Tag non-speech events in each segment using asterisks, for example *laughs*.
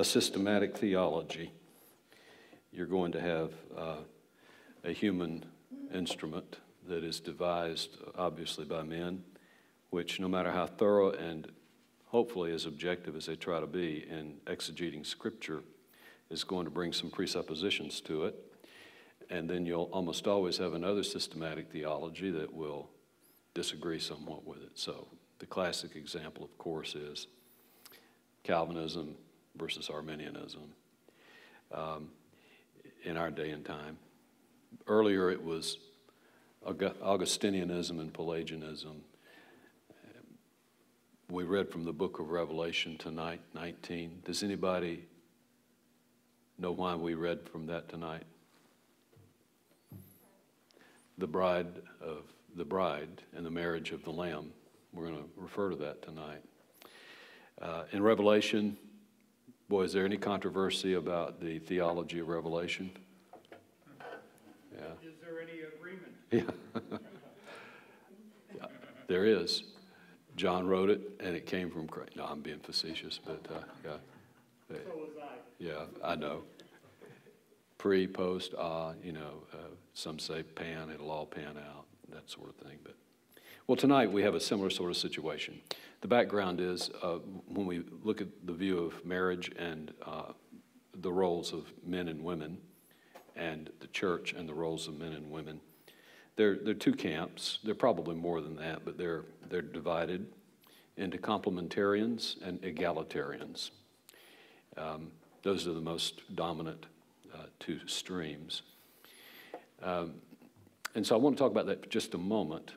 a systematic theology, you're going to have uh, a human instrument that is devised, obviously, by men, which, no matter how thorough and hopefully as objective as they try to be in exegeting Scripture, is going to bring some presuppositions to it. And then you'll almost always have another systematic theology that will disagree somewhat with it. So, the classic example, of course, is Calvinism versus Arminianism. Um, in our day and time. Earlier, it was Augustinianism and Pelagianism. We read from the book of Revelation tonight, 19. Does anybody know why we read from that tonight? The bride of the bride and the marriage of the Lamb. We're going to refer to that tonight. Uh, in Revelation, Boy, is there any controversy about the theology of Revelation? Yeah. Is there any agreement? *laughs* Yeah. yeah. There is. John wrote it, and it came from Christ. No, I'm being facetious, but uh, yeah. So was I. Yeah, I know. Pre, post, ah, you know, uh, some say pan, it'll all pan out, that sort of thing. But well, tonight we have a similar sort of situation. The background is uh, when we look at the view of marriage and uh, the roles of men and women, and the church and the roles of men and women, they're, they're two camps. They're probably more than that, but they're, they're divided into complementarians and egalitarians. Um, those are the most dominant uh, two streams. Um, and so I want to talk about that for just a moment,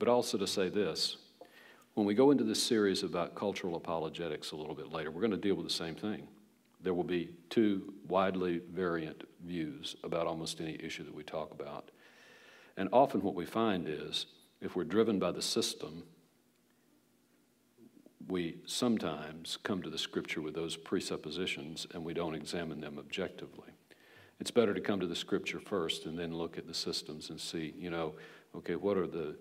but also to say this when we go into this series about cultural apologetics a little bit later, we're going to deal with the same thing. There will be two widely variant views about almost any issue that we talk about. And often what we find is if we're driven by the system, we sometimes come to the scripture with those presuppositions and we don't examine them objectively. It's better to come to the scripture first and then look at the systems and see, you know, okay, what are the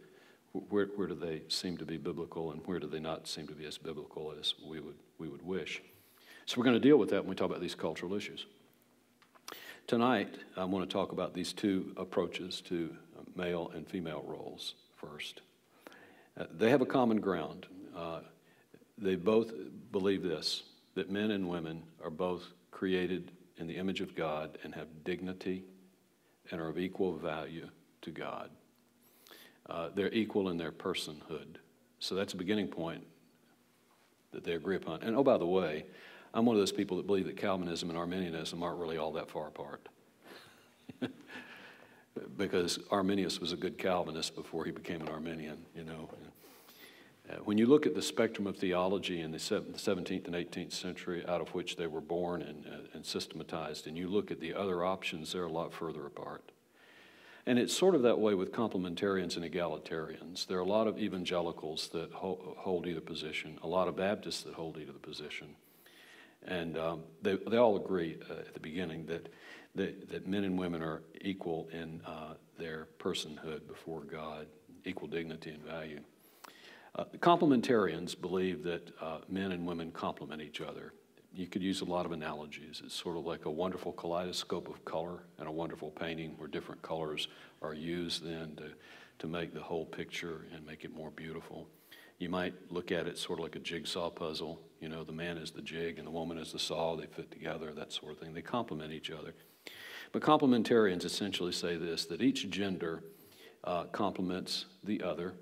where, where do they seem to be biblical and where do they not seem to be as biblical as we would, we would wish? So we're going to deal with that when we talk about these cultural issues. Tonight, I want to talk about these two approaches to male and female roles first. Uh, they have a common ground. Uh, they both believe this that men and women are both created in the image of God and have dignity and are of equal value to God. Uh, they're equal in their personhood. So that's a beginning point that they agree upon. And oh, by the way, I'm one of those people that believe that Calvinism and Arminianism aren't really all that far apart. *laughs* because Arminius was a good Calvinist before he became an Arminian, you know. Uh, when you look at the spectrum of theology in the 17th and 18th century, out of which they were born and, uh, and systematized, and you look at the other options, they're a lot further apart. And it's sort of that way with complementarians and egalitarians. There are a lot of evangelicals that hold either position, a lot of Baptists that hold either position. And um, they, they all agree uh, at the beginning that, that, that, men and women are equal in uh, their personhood before God, equal dignity and value. Uh, the complementarians believe that uh, men and women complement each other you could use a lot of analogies. It's sort of like a wonderful kaleidoscope of color and a wonderful painting where different colors are used then to, to make the whole picture and make it more beautiful. You might look at it sort of like a jigsaw puzzle. You know, the man is the jig and the woman is the saw. They fit together, that sort of thing. They complement each other. But complementarians essentially say this that each gender uh, complements the other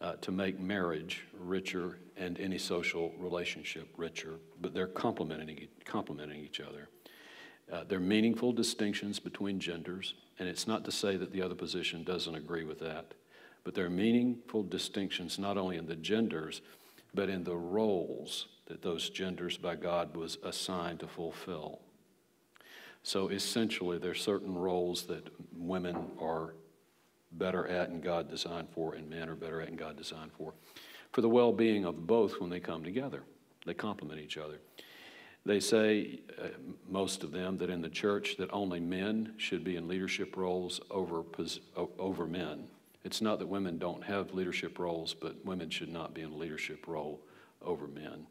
uh, to make marriage richer and any social relationship richer, but they're complementing, complementing each other. Uh, there are meaningful distinctions between genders, and it's not to say that the other position doesn't agree with that, but there are meaningful distinctions not only in the genders, but in the roles that those genders by God was assigned to fulfill. So essentially, there are certain roles that women are better at and God designed for, and men are better at and God designed for, for the well being of both when they come together. They complement each other. They say, uh, most of them, that in the church that only men should be in leadership roles over, over men. It's not that women don't have leadership roles, but women should not be in a leadership role over men.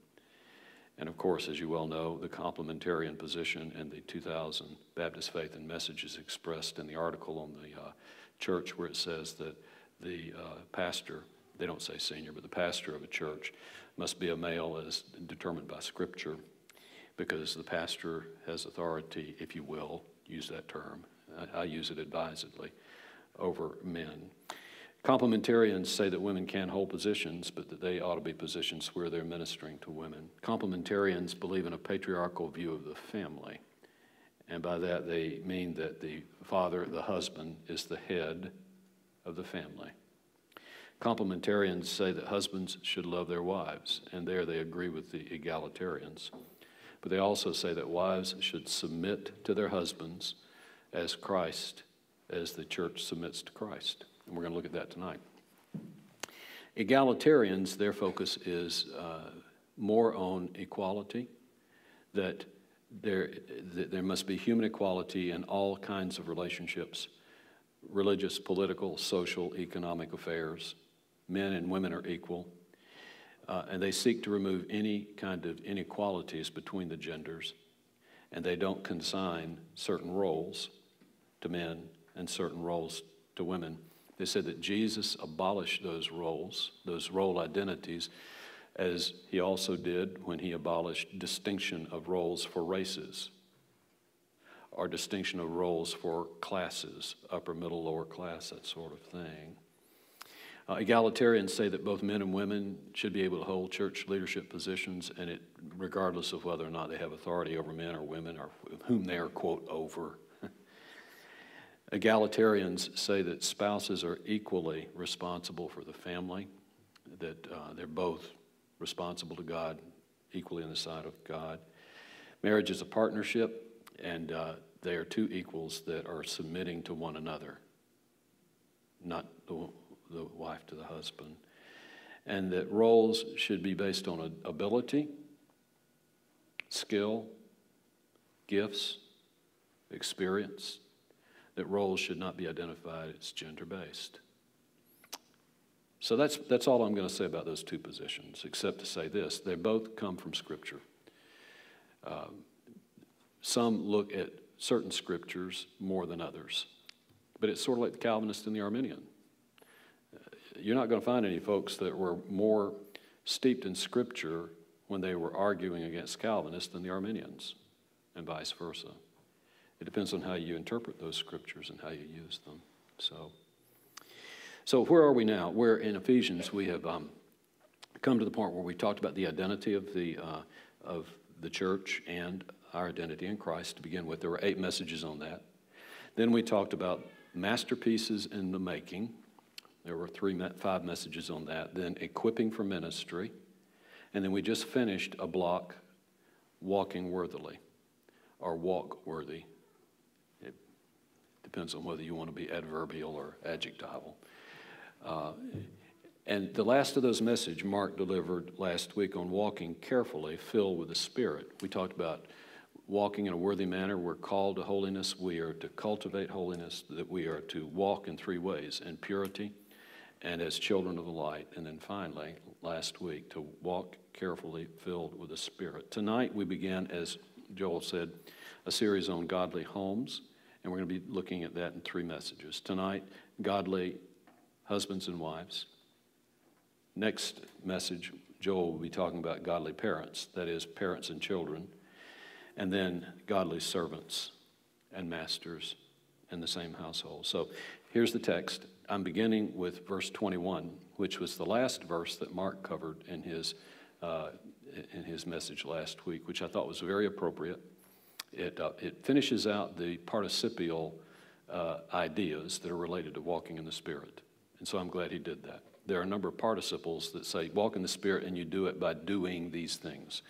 And of course, as you well know, the complementarian position in the 2000 Baptist Faith and Message is expressed in the article on the uh, church where it says that the uh, pastor, they don't say senior, but the pastor of a church must be a male as determined by Scripture because the pastor has authority, if you will, use that term. I, I use it advisedly over men. Complementarians say that women can't hold positions, but that they ought to be positions where they're ministering to women. Complementarians believe in a patriarchal view of the family. And by that, they mean that the father, the husband, is the head of the family. Complementarians say that husbands should love their wives, and there they agree with the egalitarians. But they also say that wives should submit to their husbands as Christ, as the church submits to Christ. And we're going to look at that tonight. Egalitarians, their focus is uh, more on equality, that there, there must be human equality in all kinds of relationships religious, political, social, economic affairs. Men and women are equal. Uh, and they seek to remove any kind of inequalities between the genders. And they don't consign certain roles to men and certain roles to women. They said that Jesus abolished those roles, those role identities, as he also did when he abolished distinction of roles for races or distinction of roles for classes, upper, middle, lower class, that sort of thing. Uh, egalitarians say that both men and women should be able to hold church leadership positions, and it, regardless of whether or not they have authority over men or women or whom they are, quote, over. *laughs* Egalitarians say that spouses are equally responsible for the family, that uh, they're both responsible to God, equally in the sight of God. Marriage is a partnership, and uh, they are two equals that are submitting to one another, not the, the wife to the husband. And that roles should be based on ability, skill, gifts, experience. That roles should not be identified as gender based. So that's, that's all I'm going to say about those two positions, except to say this they both come from Scripture. Um, some look at certain scriptures more than others, but it's sort of like the Calvinist and the Arminian. Uh, you're not going to find any folks that were more steeped in Scripture when they were arguing against Calvinists than the Arminians, and vice versa. It depends on how you interpret those scriptures and how you use them. So. So, where are we now? We're in Ephesians. We have um, come to the point where we talked about the identity of the, uh, of the church and our identity in Christ to begin with. There were eight messages on that. Then we talked about masterpieces in the making. There were three, five messages on that. Then equipping for ministry. And then we just finished a block, walking worthily or walk worthy. It depends on whether you want to be adverbial or adjectival. Uh, and the last of those messages Mark delivered last week on walking carefully, filled with the Spirit. We talked about walking in a worthy manner. We're called to holiness. We are to cultivate holiness, that we are to walk in three ways in purity and as children of the light. And then finally, last week, to walk carefully, filled with the Spirit. Tonight, we began, as Joel said, a series on godly homes, and we're going to be looking at that in three messages. Tonight, godly husbands and wives. Next message, Joel will be talking about godly parents, that is, parents and children, and then godly servants and masters in the same household. So here's the text. I'm beginning with verse 21, which was the last verse that Mark covered in his, uh, in his message last week, which I thought was very appropriate. It, uh, it finishes out the participial uh, ideas that are related to walking in the Spirit. And so I'm glad he did that. there are a number of participles that say, walk in the Spirit, and you do it by doing these things.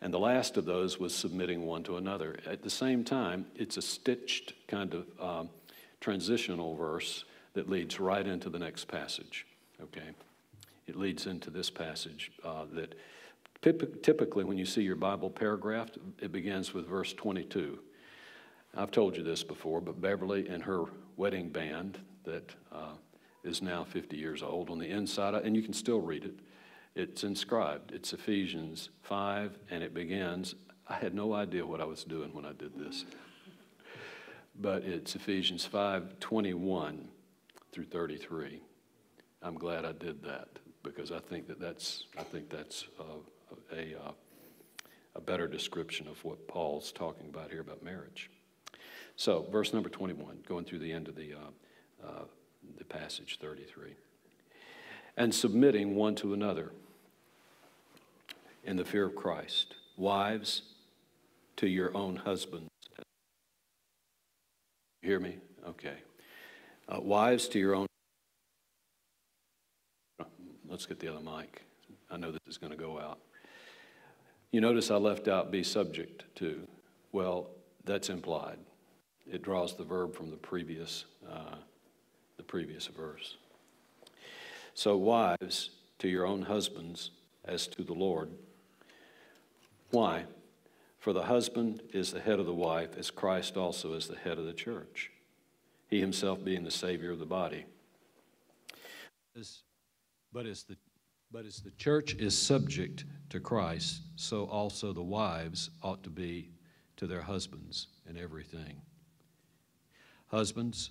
And the last of those was submitting one to another. At the same time, it's a stitched kind of um, transitional verse that leads right into the next passage. Okay? It leads into this passage uh, that typically, when you see your Bible paragraphed, it begins with verse 22. I've told you this before, but Beverly and her wedding band that uh, is now 50 years old on the inside, and you can still read it. It's inscribed. It's Ephesians 5, and it begins. I had no idea what I was doing when I did this. But it's Ephesians 5 21 through 33. I'm glad I did that because I think that that's, I think that's uh, a, uh, a better description of what Paul's talking about here about marriage. So, verse number 21, going through the end of the, uh, uh, the passage 33. And submitting one to another in the fear of Christ. Wives, to your own husbands. You hear me? Okay. Uh, wives, to your own. Let's get the other mic. I know this is going to go out. You notice I left out be subject to. Well, that's implied it draws the verb from the previous, uh, the previous verse. So, wives, to your own husbands as to the Lord. Why? For the husband is the head of the wife, as Christ also is the head of the church, he himself being the Savior of the body. But as the, but as the church is subject to Christ, so also the wives ought to be to their husbands in everything. Husbands,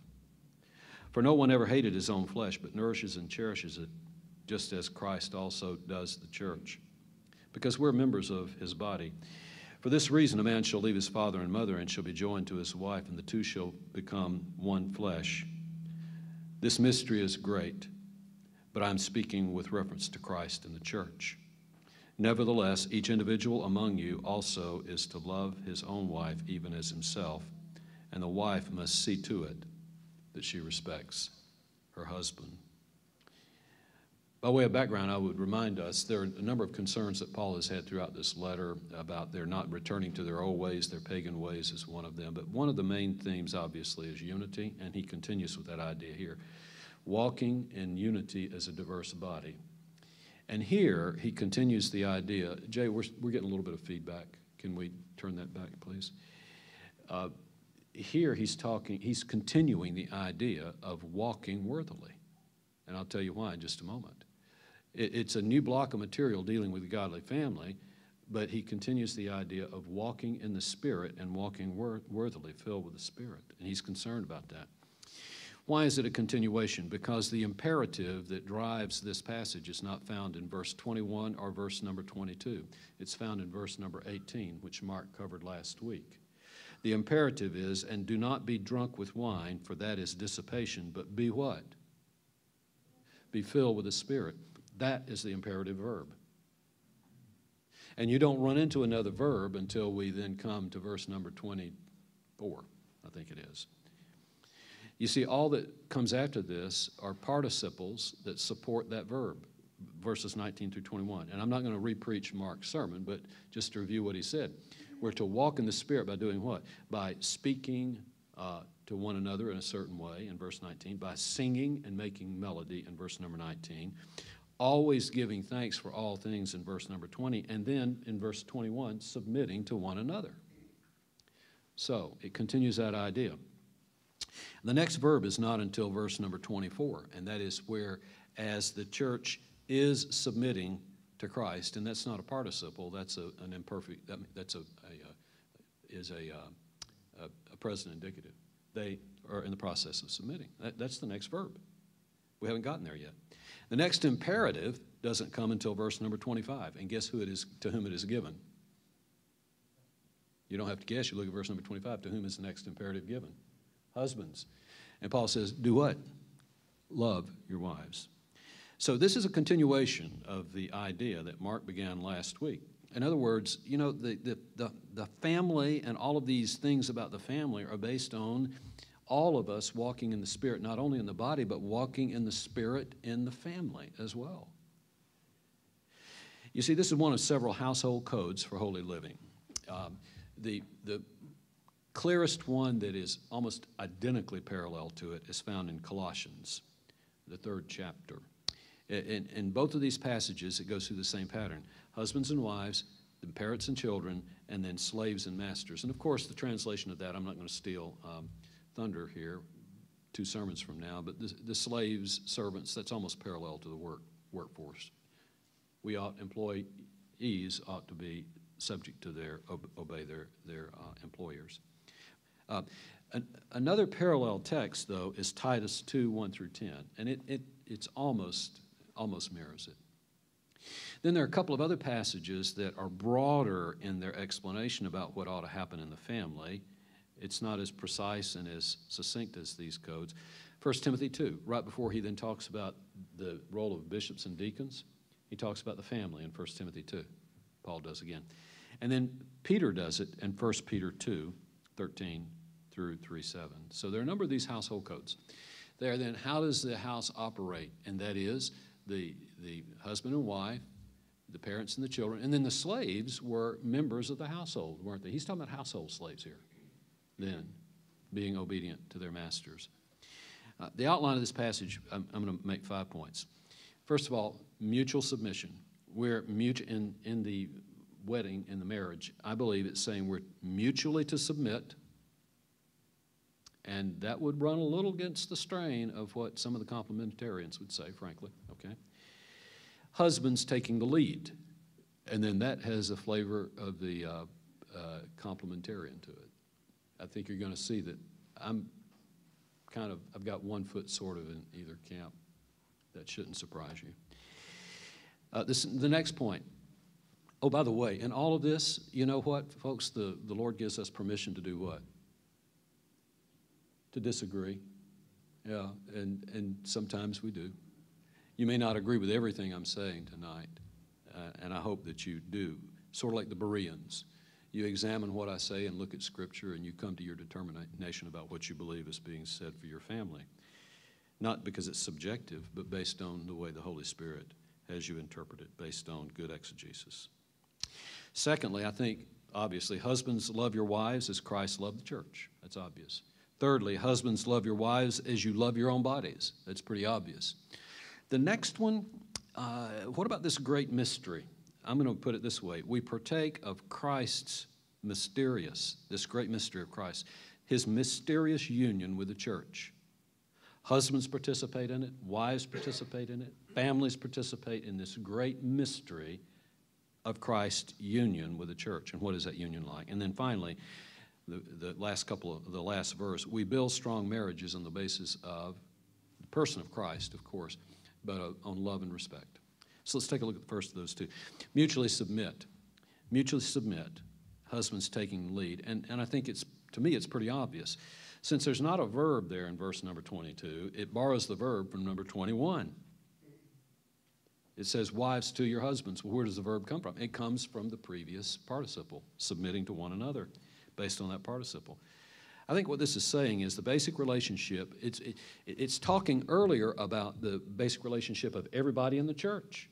For no one ever hated his own flesh, but nourishes and cherishes it, just as Christ also does the church, because we're members of his body. For this reason, a man shall leave his father and mother and shall be joined to his wife, and the two shall become one flesh. This mystery is great, but I'm speaking with reference to Christ and the church. Nevertheless, each individual among you also is to love his own wife even as himself and the wife must see to it that she respects her husband. By way of background, I would remind us there are a number of concerns that Paul has had throughout this letter about their not returning to their old ways, their pagan ways is one of them. But one of the main themes, obviously, is unity, and he continues with that idea here walking in unity as a diverse body. And here he continues the idea. Jay, we're, we're getting a little bit of feedback. Can we turn that back, please? Uh, here he's talking, he's continuing the idea of walking worthily. And I'll tell you why in just a moment. It, it's a new block of material dealing with the godly family, but he continues the idea of walking in the Spirit and walking wor- worthily, filled with the Spirit. And he's concerned about that. Why is it a continuation? Because the imperative that drives this passage is not found in verse 21 or verse number 22. It's found in verse number 18, which Mark covered last week. The imperative is, and do not be drunk with wine, for that is dissipation, but be what? Be filled with the Spirit. That is the imperative verb. And you don't run into another verb until we then come to verse number 24, I think it is. You see, all that comes after this are participles that support that verb, verses 19 through 21. And I'm not going to repreach Mark's sermon, but just to review what he said. We're to walk in the Spirit by doing what? By speaking uh, to one another in a certain way, in verse 19, by singing and making melody, in verse number 19, always giving thanks for all things, in verse number 20, and then in verse 21, submitting to one another. So it continues that idea. The next verb is not until verse number 24, and that is where, as the church is submitting to Christ, and that's not a participle. That's a, an imperfect. That, that's a, a, a is a, uh, a, a present indicative. They are in the process of submitting. That, that's the next verb. We haven't gotten there yet. The next imperative doesn't come until verse number 25. And guess who it is to whom it is given? You don't have to guess. You look at verse number 25. To whom is the next imperative given? Husbands. And Paul says, Do what? Love your wives. So this is a continuation of the idea that Mark began last week. In other words, you know, the, the, the, the family and all of these things about the family are based on all of us walking in the Spirit, not only in the body, but walking in the Spirit in the family as well. You see, this is one of several household codes for holy living. Um, the, the clearest one that is almost identically parallel to it is found in Colossians, the third chapter. In, in both of these passages, it goes through the same pattern husbands and wives, then parents and children, and then slaves and masters. And of course, the translation of that, I'm not going to steal um, thunder here, two sermons from now, but the, the slaves, servants, that's almost parallel to the work, workforce. We ought, employees ought to be subject to their, obey their, their uh, employers. Uh, an, another parallel text, though, is Titus 2 1 through 10, and it, it, it's almost, almost mirrors it. Then there are a couple of other passages that are broader in their explanation about what ought to happen in the family. It's not as precise and as succinct as these codes. 1 Timothy 2, right before he then talks about the role of bishops and deacons, he talks about the family in 1 Timothy 2. Paul does again. And then Peter does it in 1 Peter 2, 13 through 3 7. So there are a number of these household codes. There, then, how does the house operate? And that is the, the husband and wife, the parents and the children, and then the slaves were members of the household, weren't they? He's talking about household slaves here, then, being obedient to their masters. Uh, the outline of this passage, I'm, I'm going to make five points. First of all, mutual submission. We're mutual in, in the wedding, in the marriage. I believe it's saying we're mutually to submit, and that would run a little against the strain of what some of the complementarians would say, frankly, okay? Husbands taking the lead, and then that has a flavor of the uh, uh, complementarian to it. I think you're going to see that I'm kind of, I've got one foot sort of in either camp. That shouldn't surprise you. Uh, this, the next point. Oh, by the way, in all of this, you know what, folks? The, the Lord gives us permission to do what? To disagree. Yeah, and, and sometimes we do. You may not agree with everything I'm saying tonight, uh, and I hope that you do. Sort of like the Bereans. You examine what I say and look at Scripture, and you come to your determination about what you believe is being said for your family. Not because it's subjective, but based on the way the Holy Spirit has you interpret it based on good exegesis. Secondly, I think, obviously, husbands love your wives as Christ loved the church. That's obvious. Thirdly, husbands love your wives as you love your own bodies. That's pretty obvious. The next one, uh, what about this great mystery? I'm going to put it this way we partake of Christ's mysterious, this great mystery of Christ, his mysterious union with the church. Husbands participate in it, wives participate in it, families participate in this great mystery of Christ's union with the church. And what is that union like? And then finally, the, the last couple of the last verse, we build strong marriages on the basis of the person of Christ, of course, but uh, on love and respect. So let's take a look at the first of those two. Mutually submit. Mutually submit. Husbands taking lead. And, and I think it's, to me, it's pretty obvious. Since there's not a verb there in verse number 22, it borrows the verb from number 21. It says, Wives to your husbands. Well, where does the verb come from? It comes from the previous participle, submitting to one another, based on that participle. I think what this is saying is the basic relationship, it's, it, it's talking earlier about the basic relationship of everybody in the church.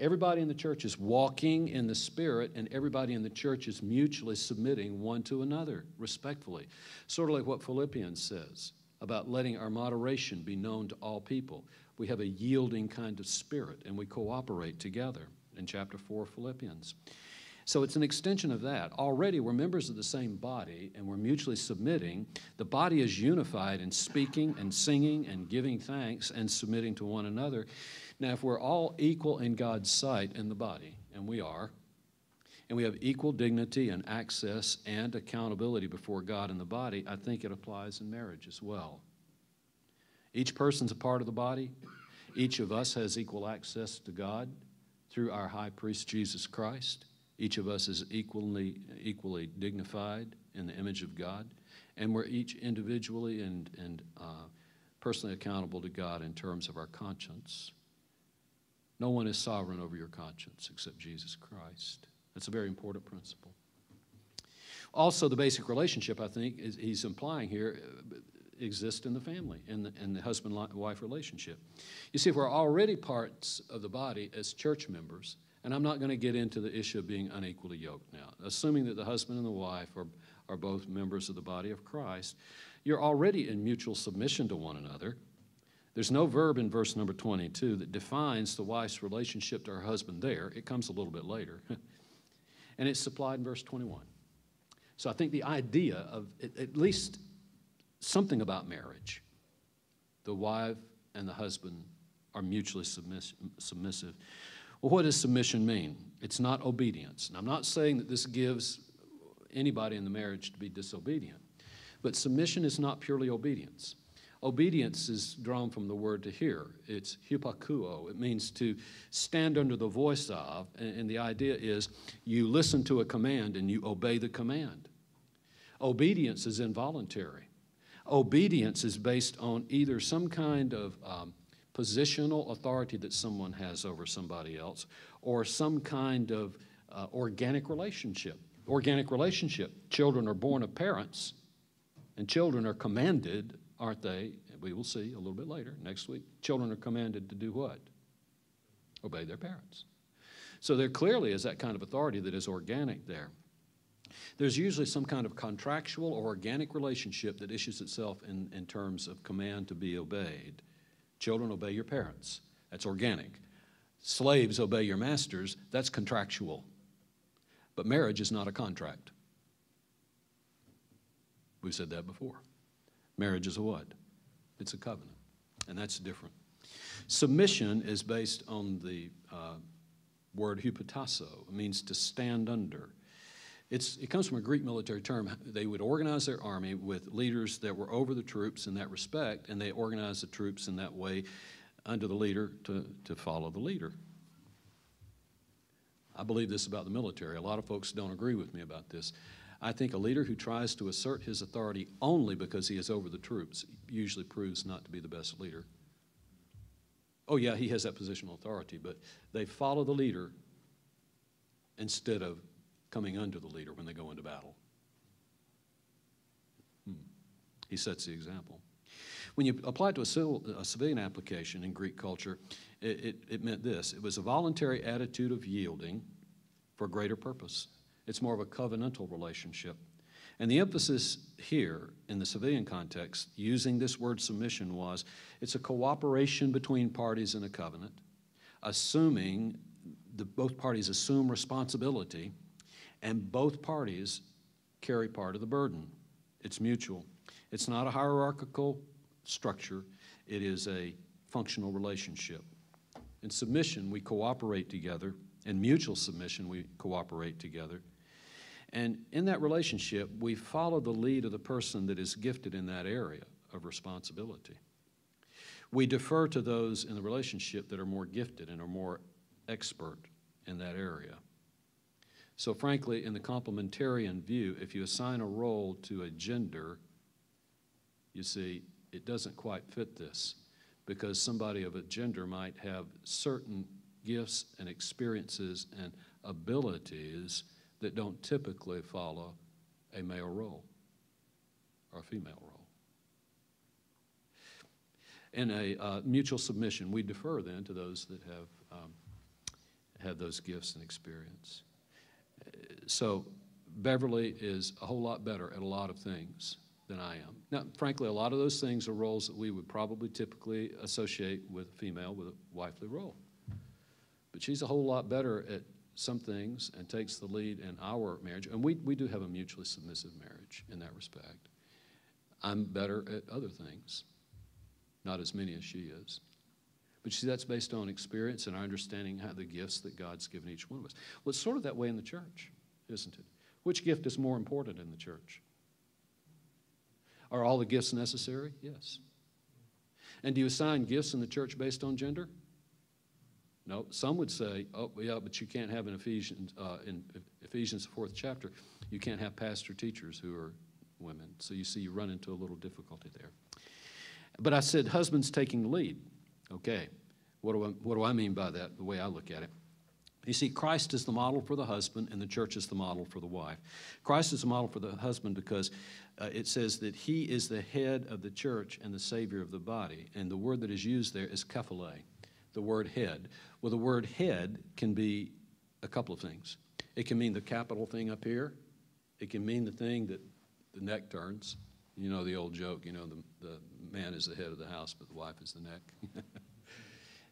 Everybody in the church is walking in the Spirit, and everybody in the church is mutually submitting one to another respectfully. Sort of like what Philippians says about letting our moderation be known to all people. We have a yielding kind of spirit, and we cooperate together in chapter 4 of Philippians. So it's an extension of that. Already we're members of the same body and we're mutually submitting. The body is unified in speaking and singing and giving thanks and submitting to one another. Now, if we're all equal in God's sight in the body, and we are, and we have equal dignity and access and accountability before God in the body, I think it applies in marriage as well. Each person's a part of the body. Each of us has equal access to God through our high priest Jesus Christ. Each of us is equally, equally dignified in the image of God, and we're each individually and, and uh, personally accountable to God in terms of our conscience. No one is sovereign over your conscience except Jesus Christ. That's a very important principle. Also, the basic relationship, I think, is, he's implying here uh, exists in the family, in the, in the husband wife relationship. You see, if we're already parts of the body as church members, and I'm not going to get into the issue of being unequally yoked now, assuming that the husband and the wife are, are both members of the body of Christ, you're already in mutual submission to one another. There's no verb in verse number 22 that defines the wife's relationship to her husband there. It comes a little bit later. *laughs* and it's supplied in verse 21. So I think the idea of at least something about marriage, the wife and the husband are mutually submissive. Well, what does submission mean? It's not obedience. And I'm not saying that this gives anybody in the marriage to be disobedient, but submission is not purely obedience. Obedience is drawn from the word to hear. It's hupakuo. It means to stand under the voice of, and the idea is you listen to a command and you obey the command. Obedience is involuntary. Obedience is based on either some kind of um, positional authority that someone has over somebody else or some kind of uh, organic relationship. Organic relationship. Children are born of parents, and children are commanded aren't they? We will see a little bit later, next week. Children are commanded to do what? Obey their parents. So there clearly is that kind of authority that is organic there. There's usually some kind of contractual or organic relationship that issues itself in, in terms of command to be obeyed. Children obey your parents. That's organic. Slaves obey your masters. That's contractual. But marriage is not a contract. We've said that before. Marriage is a what? It's a covenant, and that's different. Submission is based on the uh, word hupotasso. It means to stand under. It's, it comes from a Greek military term. They would organize their army with leaders that were over the troops in that respect, and they organized the troops in that way under the leader to, to follow the leader. I believe this about the military. A lot of folks don't agree with me about this. I think a leader who tries to assert his authority only because he is over the troops usually proves not to be the best leader. Oh, yeah, he has that positional authority, but they follow the leader instead of coming under the leader when they go into battle. Hmm. He sets the example. When you apply it to a, civil, a civilian application in Greek culture, it, it, it meant this it was a voluntary attitude of yielding for a greater purpose. It's more of a covenantal relationship. And the emphasis here in the civilian context, using this word submission, was it's a cooperation between parties in a covenant, assuming the, both parties assume responsibility and both parties carry part of the burden. It's mutual. It's not a hierarchical structure, it is a functional relationship. In submission, we cooperate together. In mutual submission, we cooperate together. And in that relationship, we follow the lead of the person that is gifted in that area of responsibility. We defer to those in the relationship that are more gifted and are more expert in that area. So, frankly, in the complementarian view, if you assign a role to a gender, you see, it doesn't quite fit this because somebody of a gender might have certain gifts and experiences and abilities that don't typically follow a male role or a female role. In a uh, mutual submission, we defer then to those that have um, had those gifts and experience. So Beverly is a whole lot better at a lot of things than I am. Now, frankly, a lot of those things are roles that we would probably typically associate with a female with a wifely role. But she's a whole lot better at some things and takes the lead in our marriage. And we, we do have a mutually submissive marriage in that respect. I'm better at other things, not as many as she is. But see, that's based on experience and our understanding how the gifts that God's given each one of us. Well, it's sort of that way in the church, isn't it? Which gift is more important in the church? Are all the gifts necessary? Yes. And do you assign gifts in the church based on gender? No. Some would say, oh, yeah, but you can't have in Ephesians, uh, in Ephesians, the fourth chapter, you can't have pastor teachers who are women. So you see, you run into a little difficulty there. But I said, husbands taking the lead. Okay. What do I, what do I mean by that, the way I look at it? You see, Christ is the model for the husband, and the church is the model for the wife. Christ is the model for the husband because uh, it says that he is the head of the church and the savior of the body. And the word that is used there is kephale, the word head. Well, the word head can be a couple of things. It can mean the capital thing up here, it can mean the thing that the neck turns. You know the old joke, you know, the, the man is the head of the house, but the wife is the neck. *laughs*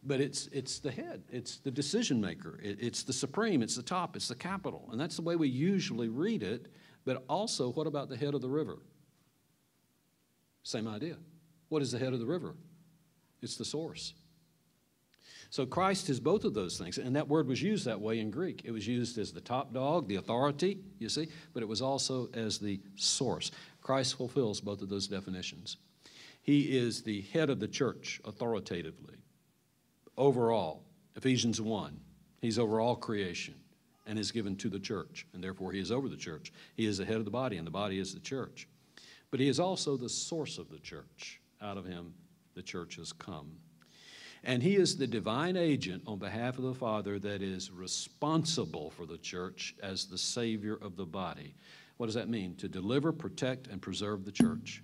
but it's, it's the head, it's the decision maker, it, it's the supreme, it's the top, it's the capital. And that's the way we usually read it. But also, what about the head of the river? Same idea. What is the head of the river? It's the source. So Christ is both of those things. And that word was used that way in Greek. It was used as the top dog, the authority, you see, but it was also as the source. Christ fulfills both of those definitions. He is the head of the church authoritatively overall. Ephesians 1. He's over all creation and is given to the church, and therefore he is over the church. He is the head of the body, and the body is the church. But he is also the source of the church. Out of him, the church has come. And he is the divine agent on behalf of the Father that is responsible for the church as the Savior of the body. What does that mean? To deliver, protect, and preserve the church.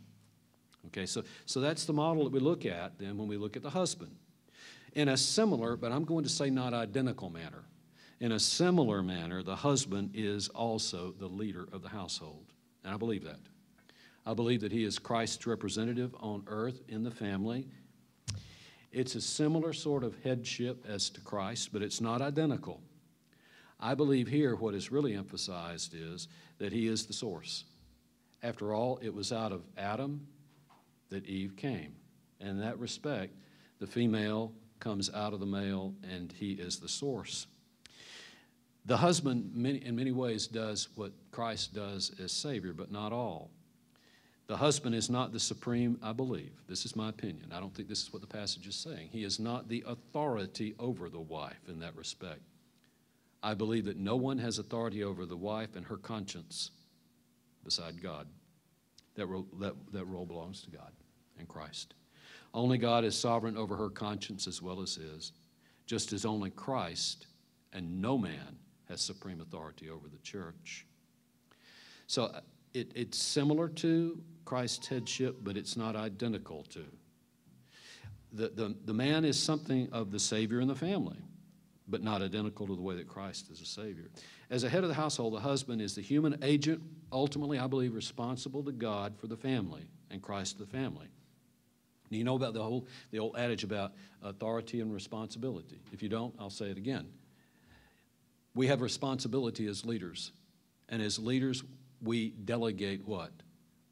Okay, so, so that's the model that we look at then when we look at the husband in a similar, but I'm going to say not identical manner. In a similar manner, the husband is also the leader of the household. And I believe that. I believe that he is Christ's representative on earth in the family. It's a similar sort of headship as to Christ, but it's not identical. I believe here what is really emphasized is that he is the source. After all, it was out of Adam that Eve came. And in that respect, the female comes out of the male, and he is the source. The husband, in many ways, does what Christ does as Savior, but not all. The husband is not the supreme, I believe. This is my opinion. I don't think this is what the passage is saying. He is not the authority over the wife in that respect. I believe that no one has authority over the wife and her conscience beside God. That role, that, that role belongs to God and Christ. Only God is sovereign over her conscience as well as his, just as only Christ and no man has supreme authority over the church. So uh, it, it's similar to Christ's headship, but it's not identical to. The, the, the man is something of the Savior in the family, but not identical to the way that Christ is a Savior. As a head of the household, the husband is the human agent, ultimately, I believe, responsible to God for the family and Christ the family. You know about the whole the old adage about authority and responsibility. If you don't, I'll say it again. We have responsibility as leaders. And as leaders, we delegate what?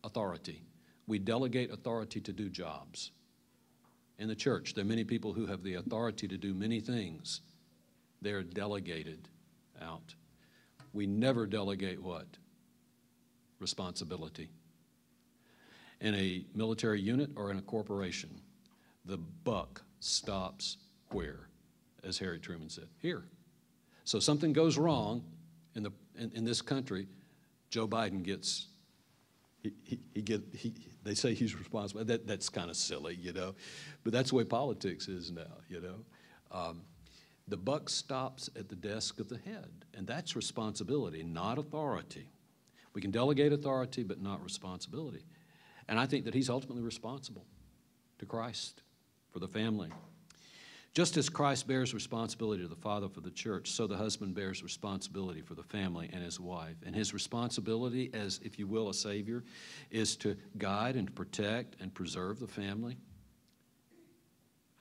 Authority. We delegate authority to do jobs. In the church, there are many people who have the authority to do many things. They're delegated out. We never delegate what? Responsibility in a military unit or in a corporation, the buck stops where? As Harry Truman said, here. So something goes wrong in, the, in, in this country, Joe Biden gets, he, he, he get, he, they say he's responsible. That, that's kind of silly, you know, but that's the way politics is now, you know. Um, the buck stops at the desk of the head, and that's responsibility, not authority. We can delegate authority, but not responsibility. And I think that he's ultimately responsible to Christ for the family. Just as Christ bears responsibility to the Father for the church, so the husband bears responsibility for the family and his wife. And his responsibility, as if you will, a Savior, is to guide and protect and preserve the family.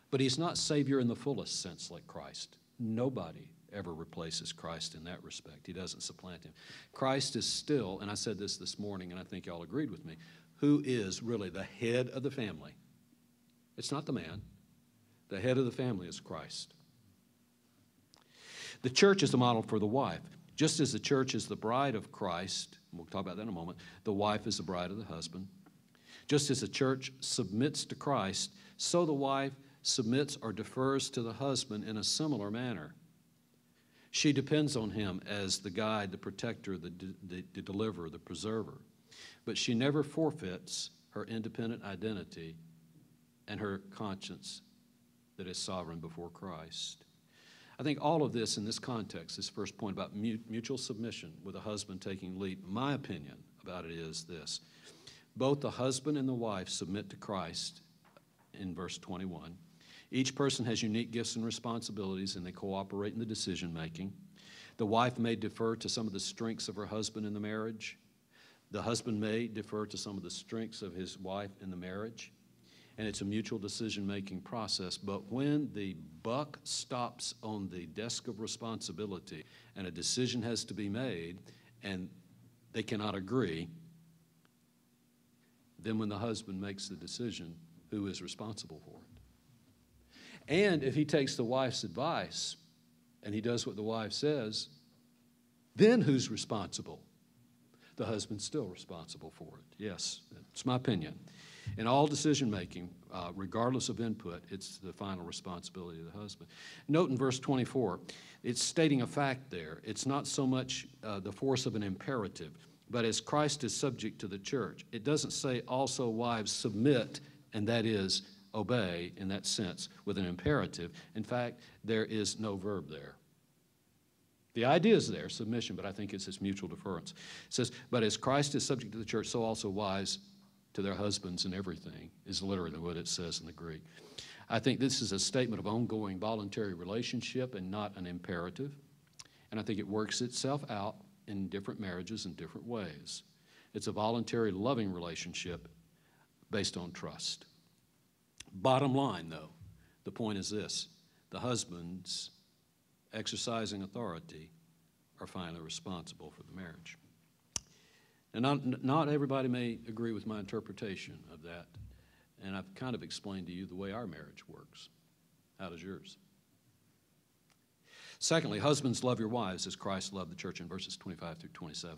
But he's not Savior in the fullest sense like Christ. Nobody ever replaces Christ in that respect. He doesn't supplant him. Christ is still, and I said this this morning, and I think y'all agreed with me, who is really the head of the family. It's not the man, the head of the family is Christ. The church is the model for the wife. Just as the church is the bride of Christ, we'll talk about that in a moment, the wife is the bride of the husband. Just as the church submits to Christ, so the wife submits or defers to the husband in a similar manner. She depends on him as the guide, the protector, the, the, the deliverer, the preserver. But she never forfeits her independent identity and her conscience that is sovereign before Christ. I think all of this in this context, this first point about mutual submission with a husband taking lead, my opinion about it is this. Both the husband and the wife submit to Christ in verse 21. Each person has unique gifts and responsibilities, and they cooperate in the decision making. The wife may defer to some of the strengths of her husband in the marriage. The husband may defer to some of the strengths of his wife in the marriage. And it's a mutual decision making process. But when the buck stops on the desk of responsibility and a decision has to be made and they cannot agree, then when the husband makes the decision, who is responsible for it? And if he takes the wife's advice and he does what the wife says, then who's responsible? The husband's still responsible for it. Yes, it's my opinion. In all decision making, uh, regardless of input, it's the final responsibility of the husband. Note in verse 24, it's stating a fact there. It's not so much uh, the force of an imperative, but as Christ is subject to the church. It doesn't say also wives submit, and that is obey in that sense with an imperative. In fact, there is no verb there. The idea is there, submission, but I think it's this mutual deference. It says, But as Christ is subject to the church, so also wives to their husbands and everything, is literally what it says in the Greek. I think this is a statement of ongoing voluntary relationship and not an imperative. And I think it works itself out in different marriages in different ways. It's a voluntary, loving relationship based on trust. Bottom line, though, the point is this the husbands exercising authority are finally responsible for the marriage. And not, not everybody may agree with my interpretation of that, and I've kind of explained to you the way our marriage works. How does yours? Secondly, husbands, love your wives as Christ loved the church in verses 25 through 27.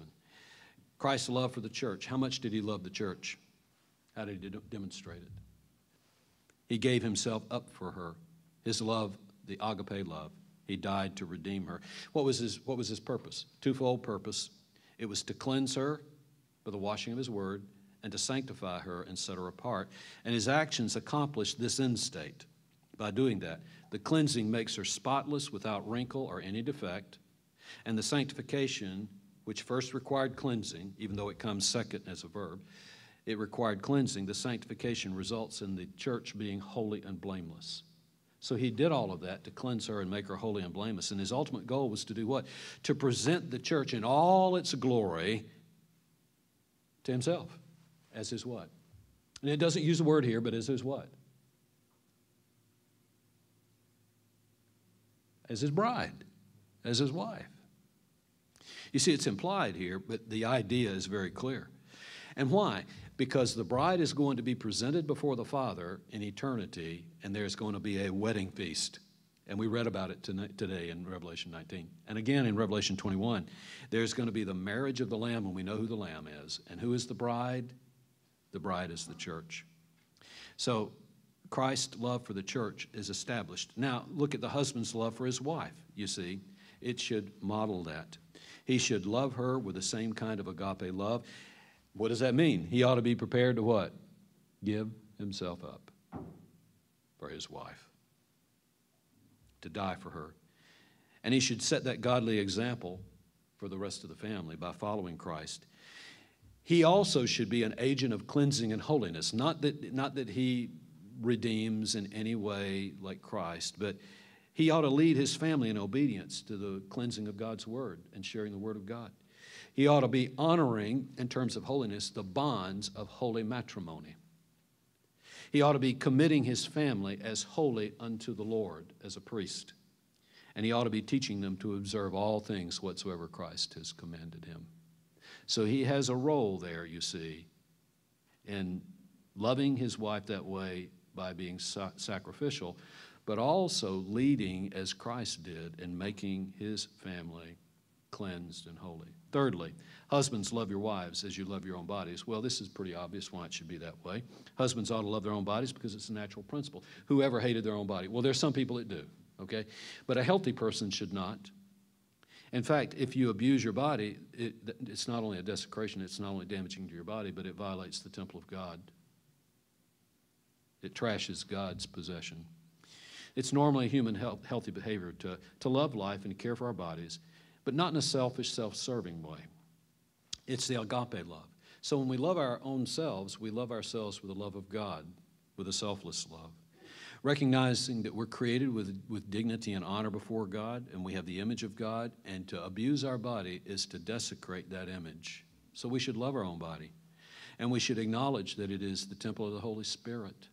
Christ's love for the church. How much did he love the church? How did he demonstrate it? He gave himself up for her. His love, the agape love, he died to redeem her. What was his, what was his purpose? Twofold purpose. It was to cleanse her by the washing of his word and to sanctify her and set her apart. And his actions accomplished this end state. By doing that, the cleansing makes her spotless without wrinkle or any defect. And the sanctification, which first required cleansing, even though it comes second as a verb, it required cleansing. The sanctification results in the church being holy and blameless. So he did all of that to cleanse her and make her holy and blameless. And his ultimate goal was to do what? To present the church in all its glory to himself as his what? And it doesn't use the word here, but as his what? As his bride, as his wife. You see, it's implied here, but the idea is very clear. And why? Because the bride is going to be presented before the Father in eternity, and there's going to be a wedding feast. And we read about it today in Revelation 19. And again in Revelation 21, there's going to be the marriage of the Lamb, and we know who the Lamb is. And who is the bride? The bride is the church. So Christ's love for the church is established. Now, look at the husband's love for his wife. You see, it should model that. He should love her with the same kind of agape love. What does that mean? He ought to be prepared to what? Give himself up for his wife, to die for her. And he should set that godly example for the rest of the family by following Christ. He also should be an agent of cleansing and holiness. Not that, not that he redeems in any way like Christ, but he ought to lead his family in obedience to the cleansing of God's word and sharing the word of God. He ought to be honoring, in terms of holiness, the bonds of holy matrimony. He ought to be committing his family as holy unto the Lord as a priest. And he ought to be teaching them to observe all things whatsoever Christ has commanded him. So he has a role there, you see, in loving his wife that way by being sacrificial, but also leading as Christ did in making his family cleansed and holy. Thirdly, husbands, love your wives as you love your own bodies. Well, this is pretty obvious why it should be that way. Husbands ought to love their own bodies because it's a natural principle. Whoever hated their own body? Well, there's some people that do, okay? But a healthy person should not. In fact, if you abuse your body, it, it's not only a desecration, it's not only damaging to your body, but it violates the temple of God. It trashes God's possession. It's normally human health, healthy behavior to, to love life and care for our bodies, but not in a selfish, self serving way. It's the agape love. So when we love our own selves, we love ourselves with the love of God, with a selfless love. Recognizing that we're created with, with dignity and honor before God, and we have the image of God, and to abuse our body is to desecrate that image. So we should love our own body, and we should acknowledge that it is the temple of the Holy Spirit.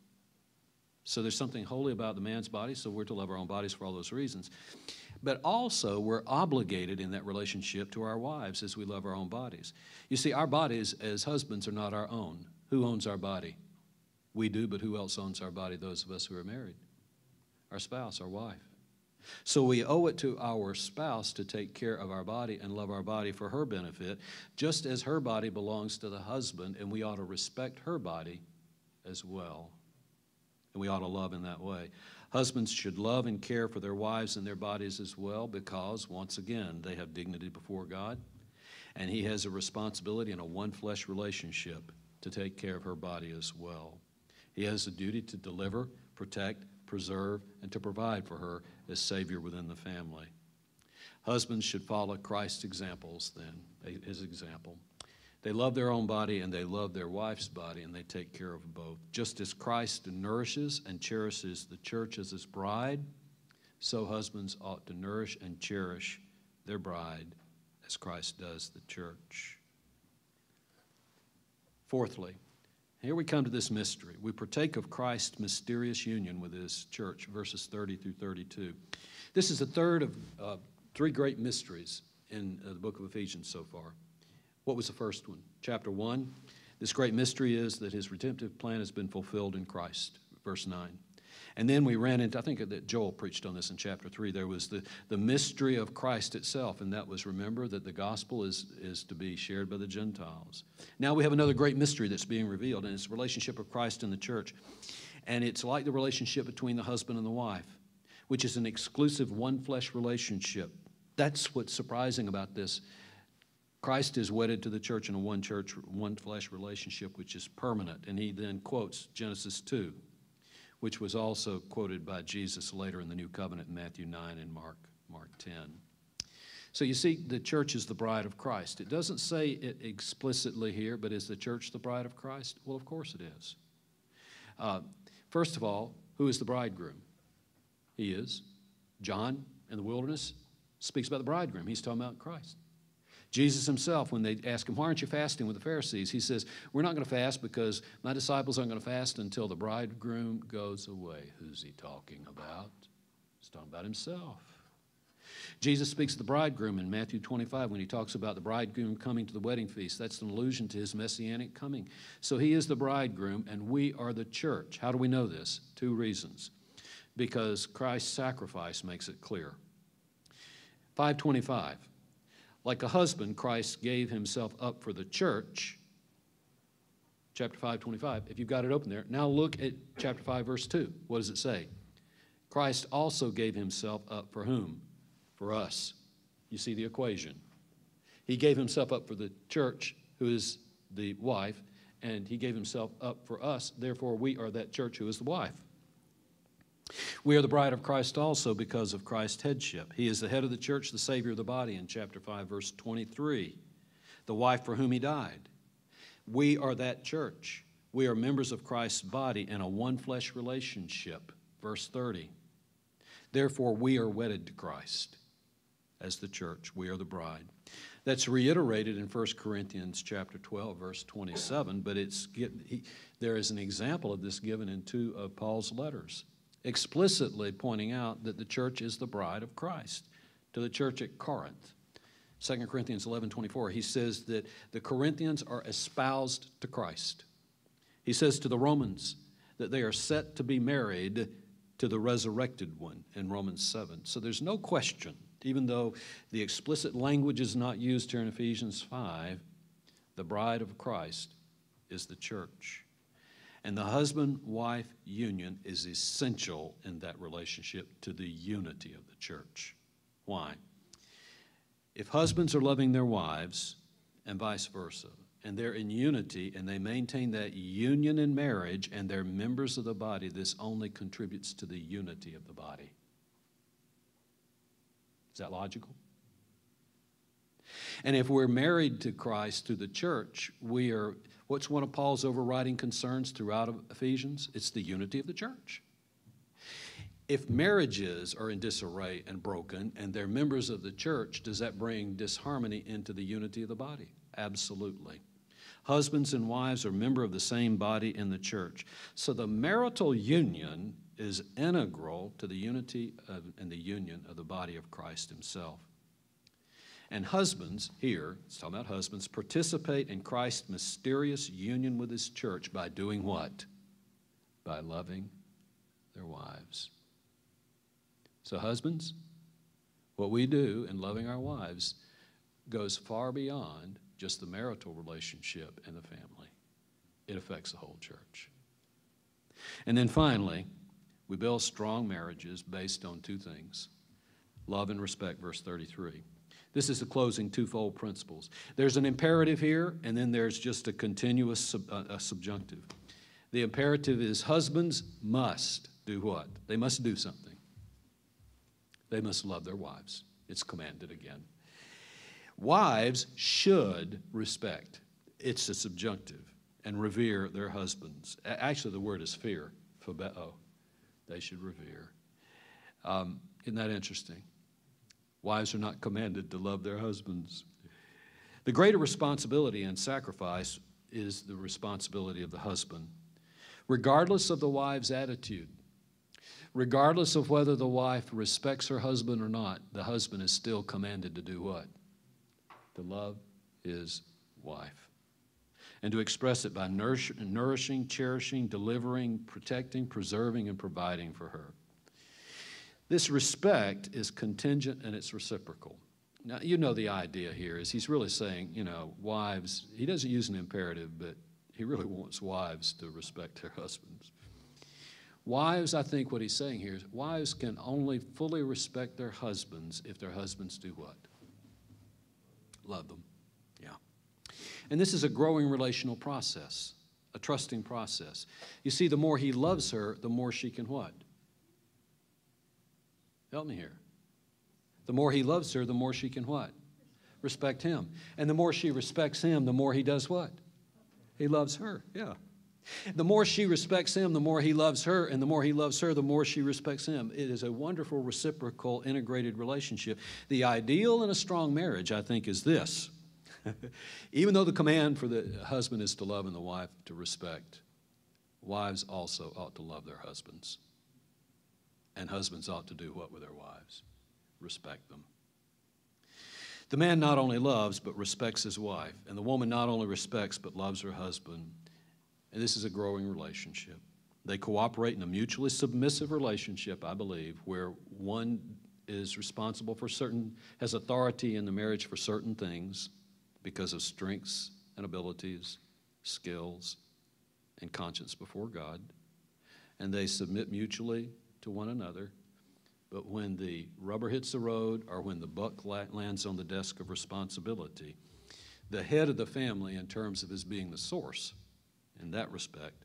So there's something holy about the man's body, so we're to love our own bodies for all those reasons. But also, we're obligated in that relationship to our wives as we love our own bodies. You see, our bodies as husbands are not our own. Who owns our body? We do, but who else owns our body? Those of us who are married. Our spouse, our wife. So we owe it to our spouse to take care of our body and love our body for her benefit, just as her body belongs to the husband, and we ought to respect her body as well and we ought to love in that way. Husbands should love and care for their wives and their bodies as well because, once again, they have dignity before God, and He has a responsibility in a one flesh relationship to take care of her body as well. He has a duty to deliver, protect, preserve, and to provide for her as Savior within the family. Husbands should follow Christ's examples, then, his example. They love their own body and they love their wife's body and they take care of both. Just as Christ nourishes and cherishes the church as his bride, so husbands ought to nourish and cherish their bride as Christ does the church. Fourthly, here we come to this mystery. We partake of Christ's mysterious union with his church, verses 30 through 32. This is the third of uh, three great mysteries in uh, the book of Ephesians so far. What was the first one? Chapter 1. This great mystery is that his redemptive plan has been fulfilled in Christ. Verse 9. And then we ran into, I think that Joel preached on this in chapter 3. There was the, the mystery of Christ itself, and that was remember that the gospel is, is to be shared by the Gentiles. Now we have another great mystery that's being revealed, and it's the relationship of Christ and the church. And it's like the relationship between the husband and the wife, which is an exclusive one flesh relationship. That's what's surprising about this Christ is wedded to the church in a one church, one flesh relationship, which is permanent. And he then quotes Genesis 2, which was also quoted by Jesus later in the New Covenant in Matthew 9 and Mark, Mark 10. So you see, the church is the bride of Christ. It doesn't say it explicitly here, but is the church the bride of Christ? Well, of course it is. Uh, first of all, who is the bridegroom? He is. John in the wilderness speaks about the bridegroom. He's talking about Christ. Jesus himself, when they ask him, Why aren't you fasting with the Pharisees? He says, We're not going to fast because my disciples aren't going to fast until the bridegroom goes away. Who's he talking about? He's talking about himself. Jesus speaks of the bridegroom in Matthew 25 when he talks about the bridegroom coming to the wedding feast. That's an allusion to his messianic coming. So he is the bridegroom, and we are the church. How do we know this? Two reasons. Because Christ's sacrifice makes it clear. 525. Like a husband, Christ gave himself up for the church. Chapter 5, 25. If you've got it open there, now look at chapter 5, verse 2. What does it say? Christ also gave himself up for whom? For us. You see the equation. He gave himself up for the church, who is the wife, and he gave himself up for us. Therefore, we are that church who is the wife. We are the bride of Christ also because of Christ's headship. He is the head of the church, the Savior of the body, in chapter 5, verse 23, the wife for whom he died. We are that church. We are members of Christ's body in a one flesh relationship. Verse 30. Therefore, we are wedded to Christ as the church. We are the bride. That's reiterated in 1 Corinthians chapter 12, verse 27, but it's, he, there is an example of this given in two of Paul's letters explicitly pointing out that the church is the bride of Christ to the church at Corinth. 2 Corinthians 11 24, he says that the Corinthians are espoused to Christ. He says to the Romans that they are set to be married to the resurrected one in Romans 7. So there's no question Even though the explicit language is not used here in Ephesians 5, the bride of Christ is the church. And the husband wife union is essential in that relationship to the unity of the church. Why? If husbands are loving their wives and vice versa, and they're in unity and they maintain that union in marriage and they're members of the body, this only contributes to the unity of the body. Is that logical? And if we're married to Christ through the church, we are, what's one of Paul's overriding concerns throughout Ephesians? It's the unity of the church. If marriages are in disarray and broken and they're members of the church, does that bring disharmony into the unity of the body? Absolutely. Husbands and wives are member of the same body in the church. So the marital union is integral to the unity of, and the union of the body of Christ himself. And husbands, here, it's talking about husbands, participate in Christ's mysterious union with his church by doing what? By loving their wives. So, husbands, what we do in loving our wives goes far beyond just the marital relationship and the family, it affects the whole church. And then finally, we build strong marriages based on two things love and respect, verse 33. This is the closing twofold principles. There's an imperative here, and then there's just a continuous sub, uh, a subjunctive. The imperative is husbands must do what? They must do something. They must love their wives. It's commanded again. Wives should respect, it's a subjunctive, and revere their husbands. Actually, the word is fear, phobeo. They should revere. Um, isn't that interesting? Wives are not commanded to love their husbands. The greater responsibility and sacrifice is the responsibility of the husband. Regardless of the wife's attitude, regardless of whether the wife respects her husband or not, the husband is still commanded to do what? to love his wife and to express it by nourishing, cherishing, delivering, protecting, preserving, and providing for her. This respect is contingent and it's reciprocal. Now, you know the idea here is he's really saying, you know, wives, he doesn't use an imperative, but he really wants wives to respect their *laughs* husbands. Wives, I think what he's saying here is wives can only fully respect their husbands if their husbands do what? Love them. Yeah. And this is a growing relational process, a trusting process. You see, the more he loves her, the more she can what? Help me here. The more he loves her, the more she can what? Respect him. And the more she respects him, the more he does what? He loves her. Yeah. The more she respects him, the more he loves her, and the more he loves her, the more she respects him. It is a wonderful, reciprocal, integrated relationship. The ideal in a strong marriage, I think, is this. *laughs* Even though the command for the husband is to love and the wife to respect, wives also ought to love their husbands. And husbands ought to do what with their wives? Respect them. The man not only loves, but respects his wife. And the woman not only respects, but loves her husband and this is a growing relationship. They cooperate in a mutually submissive relationship, I believe, where one is responsible for certain, has authority in the marriage for certain things because of strengths and abilities, skills, and conscience before God. And they submit mutually to one another. But when the rubber hits the road or when the buck lands on the desk of responsibility, the head of the family, in terms of his being the source, in that respect.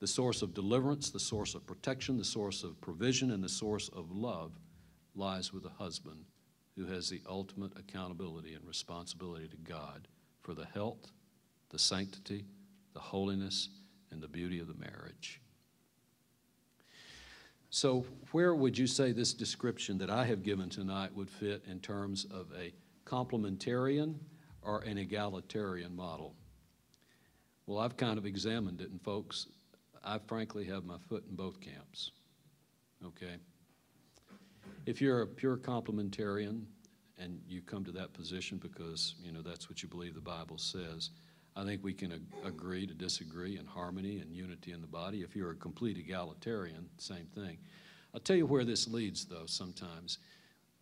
The source of deliverance, the source of protection, the source of provision, and the source of love lies with the husband who has the ultimate accountability and responsibility to God for the health, the sanctity, the holiness, and the beauty of the marriage. So, where would you say this description that I have given tonight would fit in terms of a complementarian or an egalitarian model? Well, I've kind of examined it, and folks, I frankly have my foot in both camps. Okay? If you're a pure complementarian and you come to that position because, you know, that's what you believe the Bible says, I think we can ag- agree to disagree in harmony and unity in the body. If you're a complete egalitarian, same thing. I'll tell you where this leads, though, sometimes.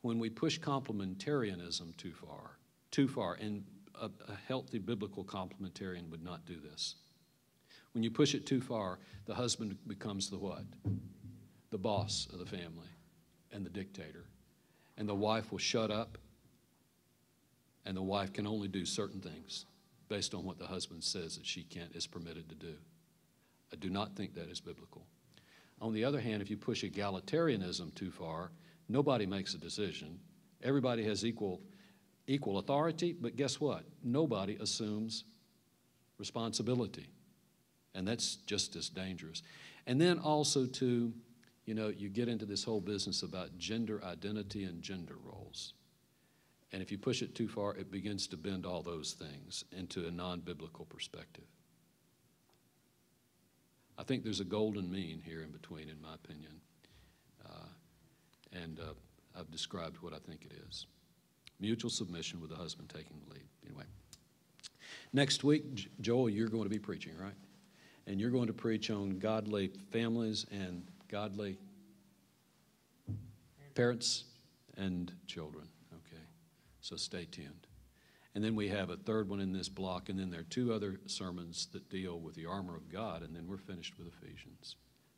when we push complementarianism too far, too far, and a, a healthy biblical complementarian would not do this. When you push it too far, the husband becomes the what? The boss of the family and the dictator. And the wife will shut up, and the wife can only do certain things based on what the husband says that she can't is permitted to do. I do not think that is biblical. On the other hand, if you push egalitarianism too far, nobody makes a decision. Everybody has equal, equal authority, but guess what? Nobody assumes responsibility. And that's just as dangerous. And then also, too, you know, you get into this whole business about gender identity and gender roles. And if you push it too far, it begins to bend all those things into a non biblical perspective. I think there's a golden mean here in between, in my opinion. Uh, and uh, I've described what I think it is mutual submission with the husband taking the lead. Anyway, next week, Joel, you're going to be preaching, right? And you're going to preach on godly families and godly parents and children. So stay tuned. And then we have a third one in this block, and then there are two other sermons that deal with the armor of God, and then we're finished with Ephesians.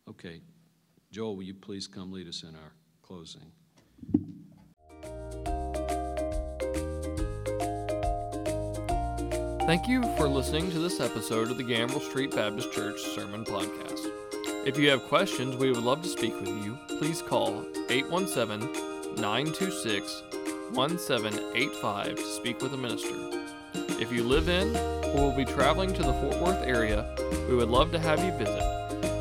Okay, Joel, will you please come lead us in our closing? Thank you for listening to this episode of the Gambrell Street Baptist Church Sermon Podcast. If you have questions, we would love to speak with you. Please call 817 926 1785 to speak with a minister. If you live in or will be traveling to the Fort Worth area, we would love to have you visit.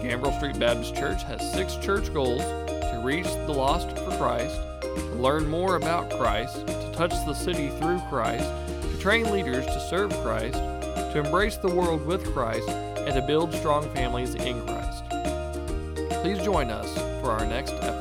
Gambrell Street Baptist Church has six church goals to reach the lost for Christ, to learn more about Christ, to touch the city through Christ, to train leaders to serve Christ, to embrace the world with Christ, and to build strong families in Christ. Please join us for our next episode.